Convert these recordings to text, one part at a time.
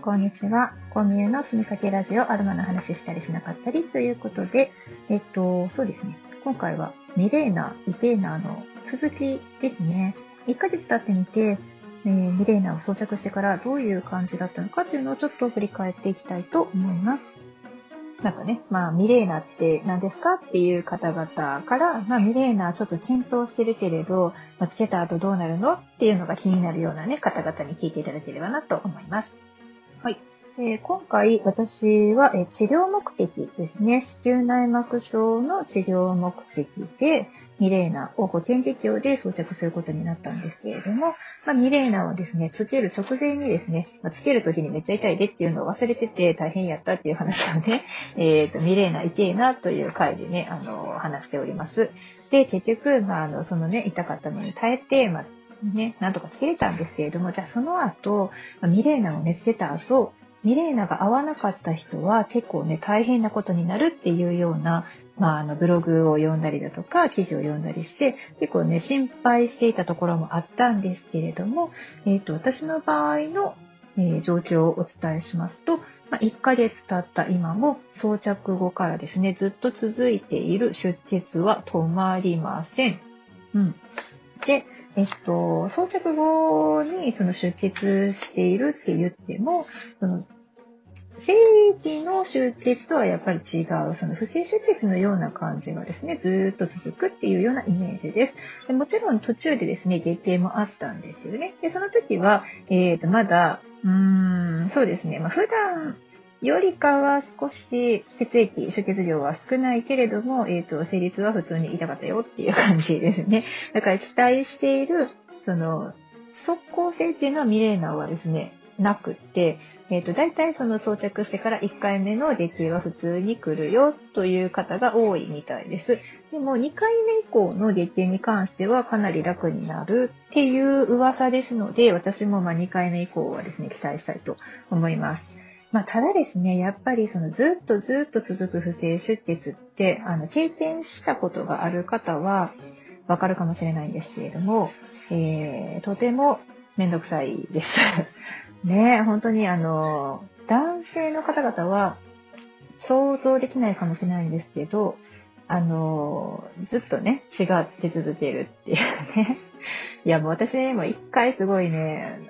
ん、こんにちは。コミュの死にかけラジオ、アルマの話したりしなかったりということで、えっと、そうですね。今回はミレーナ、イテーナの続きですね。1ヶ月経ってみて、えー、ミレーナを装着してからどういう感じだったのかというのをちょっと振り返っていきたいと思います。なんかね、まあ、ミレーナって何ですかっていう方々から、まあ、ミレーナちょっと検討してるけれど、まあ、つけた後どうなるのっていうのが気になるようなね、方々に聞いていただければなと思います。はい。えー、今回私は、え治療目的ですね。子宮内膜症の治療目的で、ミレーナを保険適用で装着することになったんですけれども、まあ、ミレーナをですね、つける直前にですね、まあ、つける時にめっちゃ痛いでっていうのを忘れてて大変やったっていう話をね、え、ー、と、ミレーナ痛いなという回でね、あの、話しております。で、結局、まあ、あの、そのね、痛かったのに耐えて、まあ、ね、なんとかつけれたんですけれども、じゃあその後、ミレーナをね、つけた後、ミレーナが合わなかった人は結構ね、大変なことになるっていうような、まあ、あの、ブログを読んだりだとか、記事を読んだりして、結構ね、心配していたところもあったんですけれども、えっ、ー、と、私の場合の、えー、状況をお伝えしますと、まあ、1ヶ月経った今も装着後からですね、ずっと続いている出血は止まりません。うん。で、えっと、装着後にその出血しているって言っても、その生理の出血とはやっぱり違う、その不正出血のような感じがですね、ずっと続くっていうようなイメージです。でもちろん途中でですね、月経もあったんですよね。で、その時は、えっ、ー、と、まだ、うーん、そうですね、まあ、普段よりかは少し血液、出血量は少ないけれども、えっ、ー、と、生理痛は普通に痛かったよっていう感じですね。だから期待している、その、速攻性っていうのはミレーナはですね、なくて、えっ、ー、と、大体その装着してから1回目の月経は普通に来るよという方が多いみたいです。でも2回目以降の月経に関してはかなり楽になるっていう噂ですので、私もま2回目以降はですね、期待したいと思います。まあ、ただですね、やっぱりそのずっとずっと続く不正出血って、あの、経験したことがある方はわかるかもしれないんですけれども、えー、とてもめんどくさいです。ね、本当にあの、男性の方々は想像できないかもしれないんですけど、あの、ずっとね、血が出続けるっていうね。いや、もう私も一回すごいね、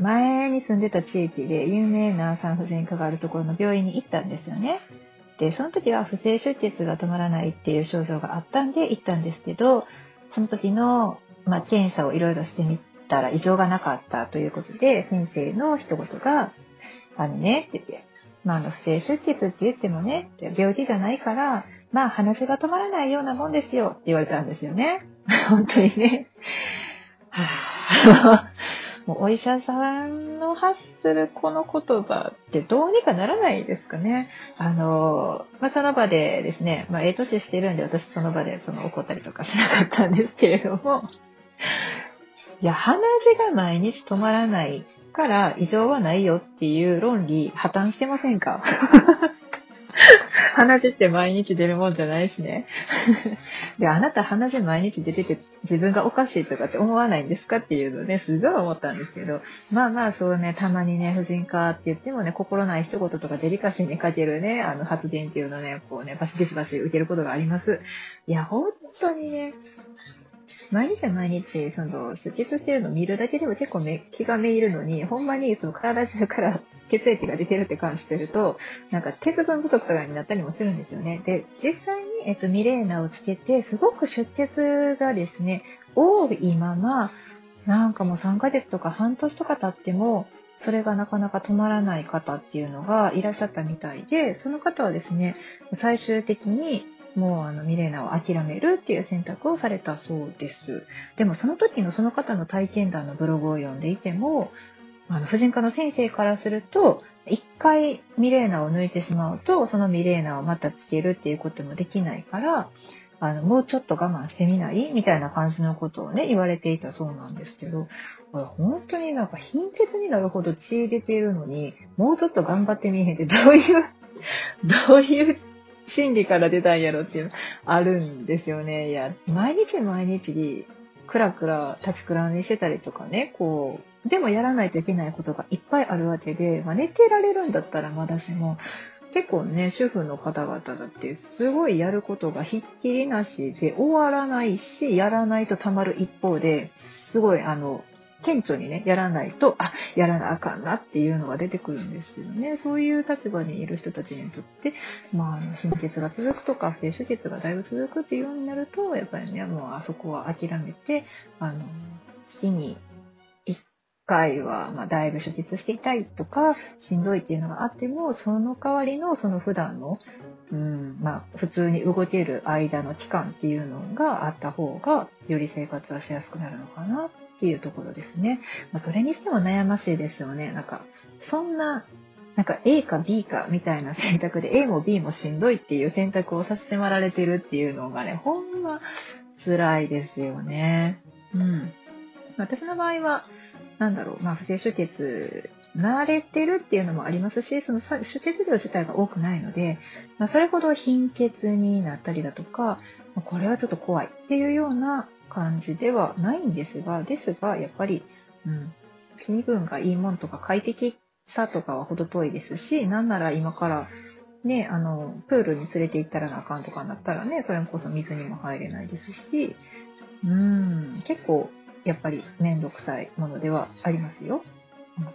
前に住んでた地域で有名な産婦人科があるところの病院に行ったんですよね。で、その時は不正出血が止まらないっていう症状があったんで行ったんですけど、その時の、まあ、検査をいろいろしてみたら異常がなかったということで、先生の一言が、あのね、って言って、まあ、あの、不正出血って言ってもね、病気じゃないから、まあ、話が止まらないようなもんですよって言われたんですよね。本当にね。はあもうお医者さんの発するこの言葉ってどうにかならないですかね。あの、まあ、その場でですね、まあ、ええ年してるんで私その場でその怒ったりとかしなかったんですけれども、いや、鼻血が毎日止まらないから異常はないよっていう論理破綻してませんか？鼻血って毎日出るもんじゃないしね。で、あなた鼻血毎日出てて自分がおかしいとかって思わないんですかっていうのね、すごい思ったんですけど、まあまあそうね、たまにね、婦人科って言ってもね、心ない一言とかデリカシーにかけるね、あの発言っていうのね、こうね、バシバシバシ受けることがあります。いや、本当にね、毎日毎日、その、出血してるのを見るだけでも結構め気がめいるのに、ほんまにその体中から血液が出てるって感じてると、なんか鉄分不足とかになったりもするんですよね。で、実際に、えっと、ミレーナをつけて、すごく出血がですね、多いまま、なんかもう3ヶ月とか半年とか経っても、それがなかなか止まらない方っていうのがいらっしゃったみたいで、その方はですね、最終的にもうあのミレーナを諦めるっていう選択をされたそうです。でもその時のその方の体験談のブログを読んでいても、あの婦人科の先生からすると、一回ミレーナを抜いてしまうと、そのミレーナをまたつけるっていうこともできないから、あの、もうちょっと我慢してみない？みたいな感じのことをね、言われていたそうなんですけど、本当になんか貧血になるほど血出ているのに、もうちょっと頑張ってみへんってどういう、どういう心理から出たんやろっていうのあるんですよね。いや、毎日毎日クラクラ立ちくらみしてたりとかね、こう、でもやらないといけないことがいっぱいあるわけで、まあ、寝てられるんだったらまだしも、結構ね、主婦の方々だってすごいやることがひっきりなしで終わらないし、やらないとたまる一方で、すごいあの、顕著にね、やらないと、あ、やらなあかんなっていうのが出てくるんですけどね、そういう立場にいる人たちにとって、まあ、貧血が続くとか、性出血がだいぶ続くっていうようになると、やっぱりね、もうあそこは諦めて、あの、月に回は、まあ、だいぶ出血していたいとか、しんどいっていうのがあっても、その代わりの、その普段の、うん、まあ、普通に動ける間の期間っていうのがあった方が、より生活はしやすくなるのかなていうところですね。まあ、それにしても悩ましいですよね。なんか、そんな、なんか A か B かみたいな選択で A も B もしんどいっていう選択をさせてもられてるっていうのがね、ほんま辛いですよね。うん。私の場合は、なんだろう、まあ、不正出血、慣れてるっていうのもありますし、その出血量自体が多くないので、まあ、それほど貧血になったりだとか、これはちょっと怖いっていうような感じではないんですが、ですが、やっぱり、うん、気分がいいもんとか快適さとかは程遠いですし、なんなら今からね、あの、プールに連れて行ったらなあかんとかになったらね、それこそ水にも入れないですし、うん、結構やっぱり面倒くさいものではありますよ。うん、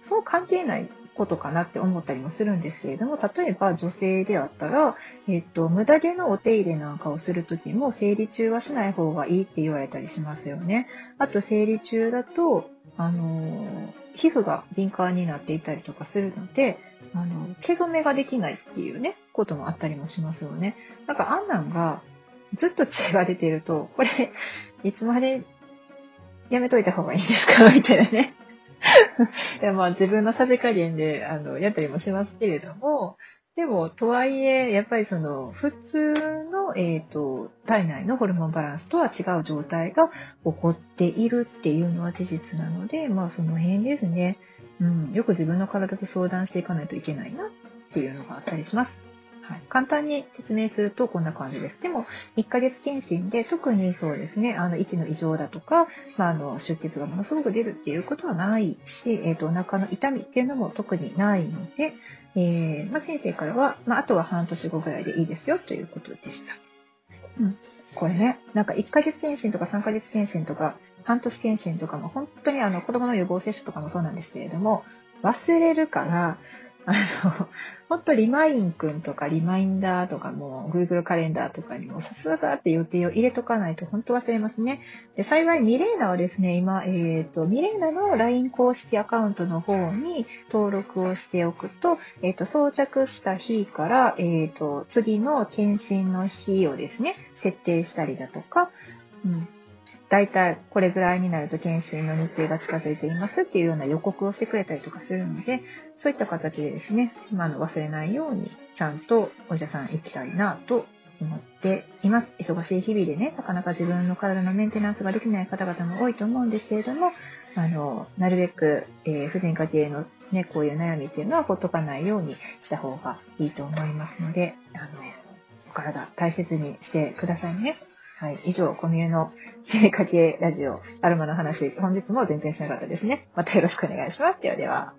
そう関係ないことかなって思ったりもするんですけれども、例えば女性であったら、えっと、無駄毛のお手入れなんかをするときも生理中はしない方がいいって言われたりしますよね。あと生理中だと、あの、皮膚が敏感になっていたりとかするので、あの、毛染めができないっていうね、こともあったりもしますよね。なんかあんなんがずっと血が出てると、これ、いつまでやめといた方がいいんですか？みたいなね。いやまあ自分のさじ加減であのやったりもしますけれども、でも、とはいえ、やっぱりその、普通の、え、ー、と、体内のホルモンバランスとは違う状態が起こっているっていうのは事実なので、まあその辺ですね。うん、よく自分の体と相談していかないといけないなっていうのがあったりします。はい、簡単に説明するとこんな感じです。でも、1ヶ月検診で特にそうですね、あの、位置の異常だとか、まあ、あの、出血がものすごく出るっていうことはないし、え、ー、と、お腹の痛みっていうのも特にないので、えー、まあ、先生からは、まあ、あとは半年後ぐらいでいいですよということでした。うん。これね、なんか1ヶ月検診とか3ヶ月検診とか、半年検診とかも本当にあの子供の予防接種とかもそうなんですけれども、忘れるから、あの、ほんとリマインくんとかリマインダーとかも Google カレンダーとかにもさささって予定を入れとかないと本当忘れますね。で幸いミレーナはですね、今、えっ、ー、と、ミレーナの LINE 公式アカウントの方に登録をしておくと、えっ、ー、と、装着した日から、えっ、ー、と、次の検診の日をですね、設定したりだとか、うん、大体これぐらいになると検診の日程が近づいていますっていうような予告をしてくれたりとかするので、そういった形でですね、あの忘れないようにちゃんとお医者さん行きたいなと思っています。忙しい日々でね、なかなか自分の体のメンテナンスができない方々も多いと思うんですけれども、あの、なるべく、えー、婦人科系のね、こういう悩みっていうのはほっとかないようにした方がいいと思いますので、あの、お体大切にしてくださいね。はい。以上、コミュの知恵かけラジオ、アルマの話、本日も全然しなかったですね。またよろしくお願いします。ではでは。